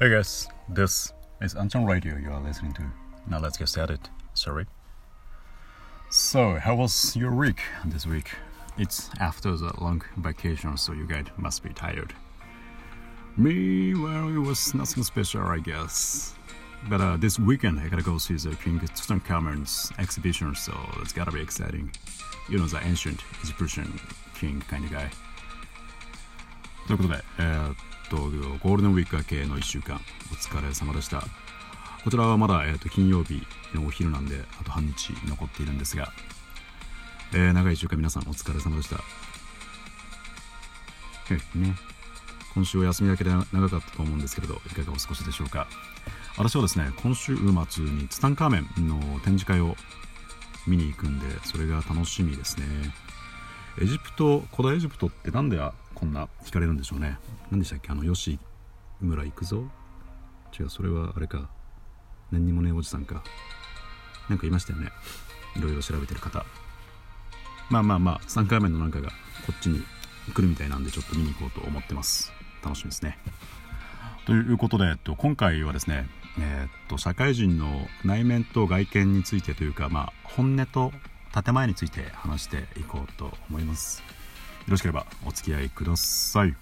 Hey guys, this is Anton Radio you are listening to. Now let's get started. Sorry. So, how was your week this week? It's after the long vacation, so you guys must be tired. Me, well, it was nothing special, I guess. But uh, this weekend, I gotta go see the King Tutankhamun's exhibition, so it's gotta be exciting. You know, the ancient Egyptian king kind of guy. ということで、えー、っ と、ゴールデンウィーク明けの1週間、お疲れ様でした。こちらはまだ、えー、っと金曜日のお昼なんで、あと半日残っているんですが、えー、長い1週間皆さんお疲れ様でした。ね、今週は休みだけで長かったと思うんですけれど、いかがお過ごしでしょうか。私はですね、今週末にツタンカーメンの展示会を見に行くんで、それが楽しみですね。エジプト、古代エジプトってなんでこんな聞かれるんでしょうね。何でしたっけ？あの、吉村行くぞ違う、それはあれか。何にもねおじさんか。なんかいましたよね。いろいろ調べてる方。まあまあまあ、3回目のなんかがこっちに来るみたいなんで、ちょっと見に行こうと思ってます。楽しみですね。ということで、えっと、今回はですね、えー、っと社会人の内面と外見についてというか、まあ、本音と建前について話していこうと思いますろしければお付き合いください。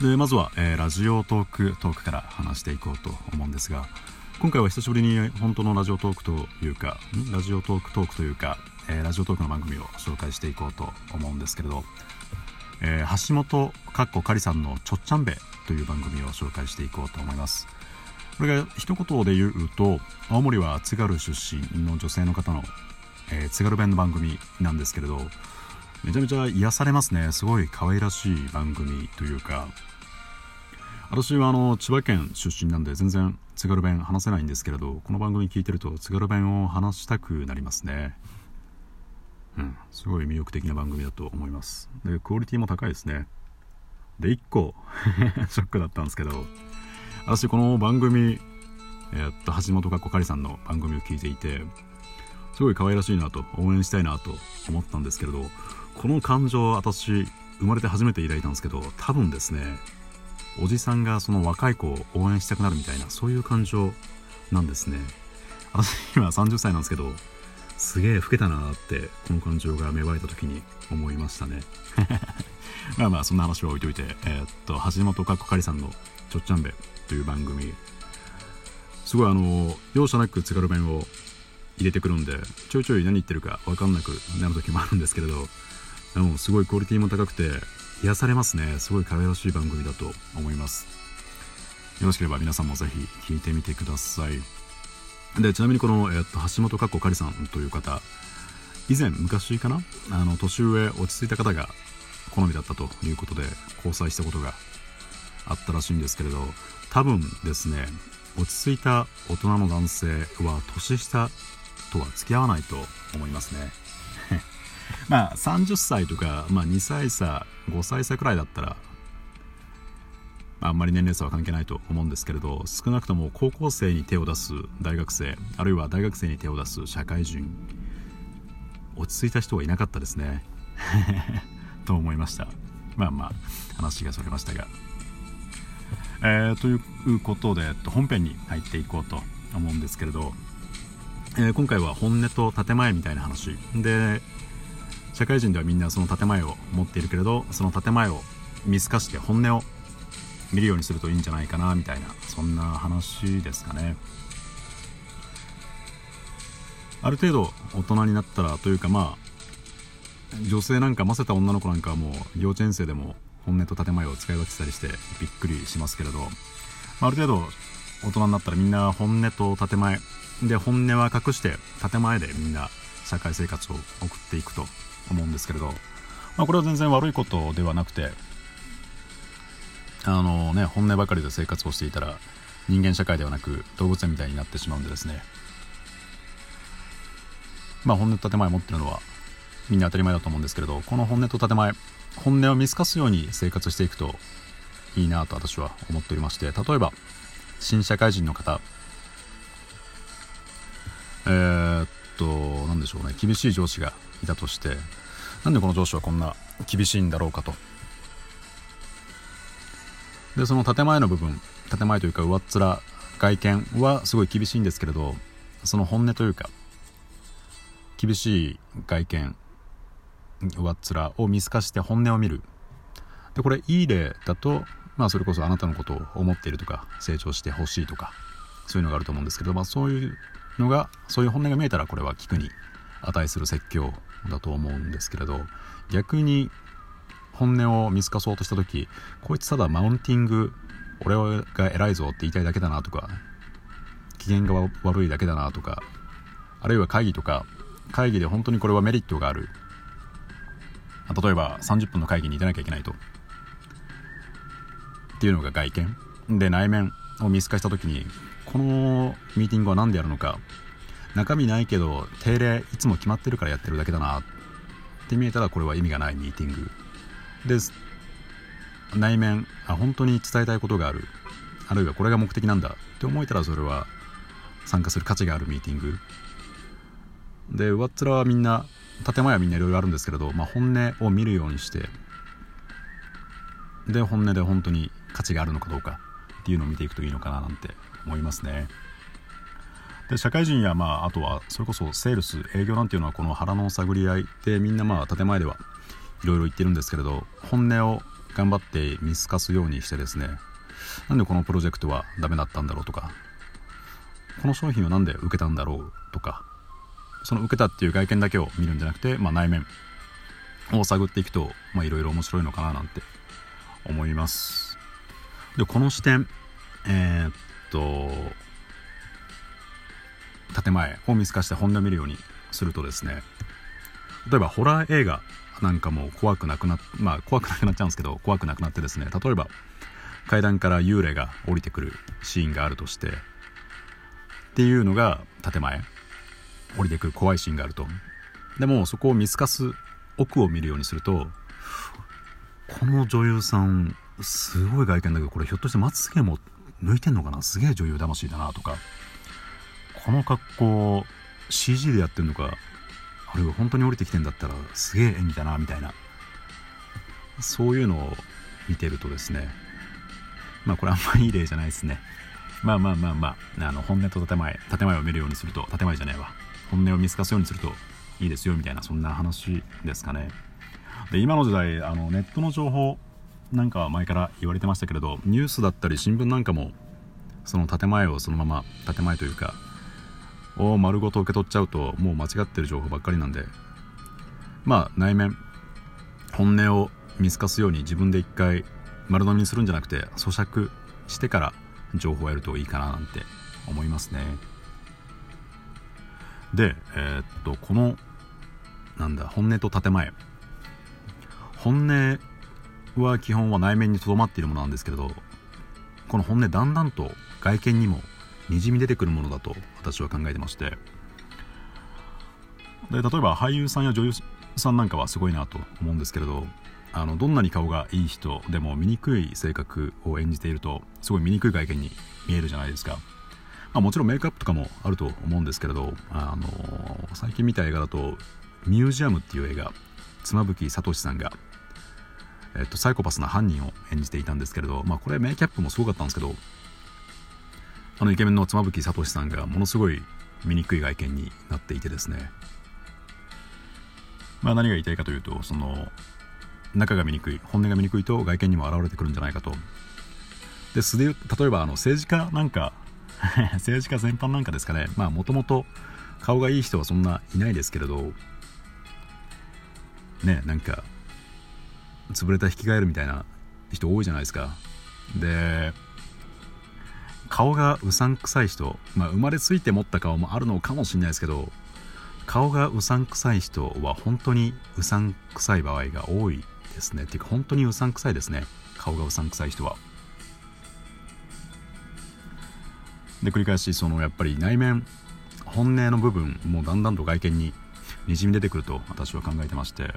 でまずは、えー、ラジオトークトークから話していこうと思うんですが今回は久しぶりに本当のラジオトークというかラジオトークトークというか、えー、ラジオトークの番組を紹介していこうと思うんですけれど、えー、橋本かっこかりさんの「ちょっちゃんべ」という番組を紹介していこうと思います。これが一言で言うと青森は津軽出身の女性の方の、えー、津軽弁の番組なんですけれどめちゃめちゃ癒されますね。すごい可愛らしい番組というか。私はあの千葉県出身なんで全然津軽弁話せないんですけれどこの番組聞いてると津軽弁を話したくなりますね。うん。すごい魅力的な番組だと思います。でクオリティも高いですね。で1個 ショックだったんですけど私この番組、え、っと橋本かっこかりさんの番組を聞いていてすごい可愛らしいなと応援したいなと思ったんですけれどこの感情私生まれて初めて抱いたんですけど多分ですねおじさんがその若い子を応援したくなるみたいなそういう感情なんですね。私今30歳なんですけどすげえ老けたなってこの感情が芽生えた時に思いましたね。まあまあそんな話は置いといてえー、っと橋本かっこかりさんの「ちょっちゃんべ」という番組。すごいあの容赦なく津軽弁を入れてくるんでちょいちょい何言ってるか分かんなくなる時もあるんですけれどでもすごいクオリティも高くて癒されますね。すごい可愛らしい番組だと思います。よろしければ皆さんもぜひ聞いてみてください。でちなみにこの、えっと、橋本かっこかりさんという方以前昔かなあの年上落ち着いた方が好みだったということで交際したことがあったらしいんですけれど多分ですね落ち着いた大人の男性は年下とは付き合わないと思いますね。まあ30歳とか、まあ、2歳差5歳差くらいだったらあんまり年齢差は関係ないと思うんですけれど少なくとも高校生に手を出す大学生あるいは大学生に手を出す社会人落ち着いた人はいなかったですね。と思いました。まあまあ話がそれましたが。えー、ということで本編に入っていこうと思うんですけれど、えー、今回は本音と建前みたいな話。で社会人ではみんなその建前を持っているけれどその建前を見透かして本音を見るようにするといいんじゃないかなみたいなそんな話ですかね。ある程度大人になったらというかまあ女性なんかませた女の子なんかはもう幼稚園生でも本音と建前を使い分けたりしてびっくりしますけれど、まあ、ある程度大人になったらみんな本音と建前で本音は隠して建前でみんな社会生活を送っていくと思うんですけれど、まあ、これは全然悪いことではなくてあのね本音ばかりで生活をしていたら人間社会ではなく動物園みたいになってしまうんでですね。まあ本音と建前を持ってるのはみんな当たり前だと思うんですけれどこの本音と建前本音を見透かすように生活していくといいなと私は思っておりまして例えば新社会人の方。えー、っと何でしょうね。厳しい上司がいたとしてなんでこの上司はこんな厳しいんだろうかと。でその建前の部分建前というか上っ面外見はすごい厳しいんですけれどその本音というか厳しい外見上っ面を見透かして本音を見る。でこれいい例だとまあそれこそあなたのことを思っているとか成長してほしいとかそういうのがあると思うんですけど、まあ、そういうのがそういう本音が見えたらこれは聞くに値する説教だと思うんですけれど逆に本音を見透かそうとした時こいつただマウンティング俺が偉いぞって言いたいだけだなとか機嫌が悪いだけだなとかあるいは会議とか会議で本当にこれはメリットがある。例えば30分の会議に出なきゃいけないと。っていうのが外見。で内面を見透かした時にこのミーティングは何でやるのか。中身ないけど定例いつも決まってるからやってるだけだな。って見えたらこれは意味がないミーティング。で内面あ本当に伝えたいことがある。あるいはこれが目的なんだ。って思えたらそれは参加する価値があるミーティング。で上っ面はみんな建前はみんないろいろあるんですけれど、まあ、本音を見るようにして。で本音で本当に価値があるのかどうかっていうのを見ていくといいのかななんて思いますね。で社会人や、まあ、あとはそれこそセールス営業なんていうのはこの腹の探り合いでみんなまあ建前ではいろいろ言ってるんですけれど本音を頑張って見透かすようにしてですねなんでこのプロジェクトはダメだったんだろうとかこの商品は何で受けたんだろうとかその受けたっていう外見だけを見るんじゃなくて、まあ、内面を探っていくといろいろ面白いのかななんて思います。でこの視点えー、っと建前を見透かして本音を見るようにするとですね例えばホラー映画なんかも怖くなくなまあ怖くなくなっちゃうんですけど怖くなくなってですね例えば階段から幽霊が降りてくるシーンがあるとしてっていうのが建前降りてくる怖いシーンがあると。でもそこを見透かす奥を見るようにするとこの女優さんすごい外見だけどこれひょっとしてまつげも抜いてんのかな？すげえ女優魂だなとか。この格好 CG でやってんのかあるいは本当に降りてきてんだったらすげえ演技だなみたいな。そういうのを見てるとですねまあこれあんまいい例じゃないですね。まあまあまあまああの本音と建前建前を見るようにすると建前じゃねえわ。本音を見透かすようにするといいですよみたいなそんな話ですかね。で今の時代あのネットの情報なんか前から言われてましたけれどニュースだったり新聞なんかもその建前をそのまま建前というかを丸ごと受け取っちゃうともう間違ってる情報ばっかりなんでまあ内面本音を見透かすように自分で一回丸飲みにするんじゃなくて咀嚼してから情報を得るといいかななんて思いますね。でえー、っとこのなんだ本音と建前。本音は基本は内面にとどまっているものなんですけれどこの本音だんだんと外見にもにじみ出てくるものだと私は考えてまして。で例えば俳優さんや女優さんなんかはすごいなと思うんですけれどあのどんなに顔がいい人でも醜い性格を演じているとすごい醜い外見に見えるじゃないですか、まあ、もちろんメイクアップとかもあると思うんですけれどあの最近見た映画だと「ミュージアム」っていう映画妻夫木聡さんがえっと、サイコパスな犯人を演じていたんですけれど、まあ、これメイキャップもすごかったんですけどあのイケメンの妻夫木聡さんがものすごい醜い外見になっていてですね、まあ、何が言いたいかというとその中が醜い本音が醜いと外見にも現れてくるんじゃないかと。で素で例えばあの政治家なんか 政治家全般なんかですかね。まあもともと顔がいい人はそんないないですけれどねなんか潰れた引き換えるみたいな人多いじゃないですか。で顔がうさんくさい人、まあ、生まれついて持った顔もあるのかもしれないですけど顔がうさんくさい人は本当にうさんくさい場合が多いですね。っていうか本当にうさんくさいですね。顔がうさんくさい人は。で繰り返しそのやっぱり内面本音の部分もうだんだんと外見ににじみ出てくると私は考えてまして。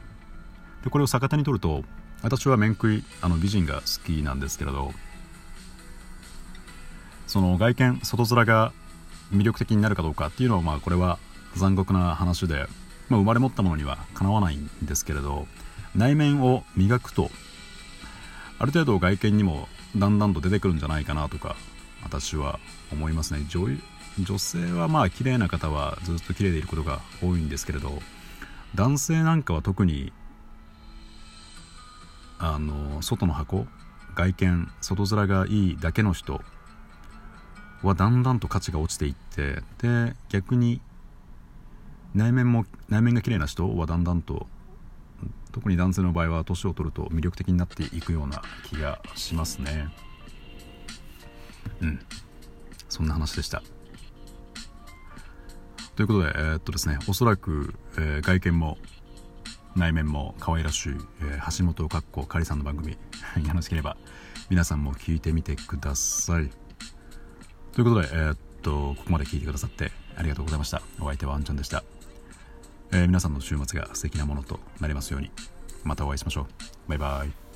でこれを逆手に取ると私は面食いあの美人が好きなんですけれどその外見外面が魅力的になるかどうかっていうのはまあこれは残酷な話で、まあ、生まれ持ったものにはかなわないんですけれど内面を磨くとある程度外見にもだんだんと出てくるんじゃないかなとか私は思いますね。女女性はまあ綺麗な方はずっと綺麗でいることが多いんですけれど男性なんかは特にあの外の箱外見外面がいいだけの人はだんだんと価値が落ちていってで逆に内面も内面が綺麗な人はだんだんと特に男性の場合は年を取ると魅力的になっていくような気がしますね。うん。そんな話でした。ということでえー、っとですねおそらく、えー、外見も内面も可愛らしい、えー、橋本かっこかりさんの番組よろしければ皆さんも聞いてみてください。ということで、えー、っとここまで聞いてくださってありがとうございました。お相手はあんちゃんでした。えー、皆さんの週末が素敵なものとなりますようにまたお会いしましょう。バイバイ。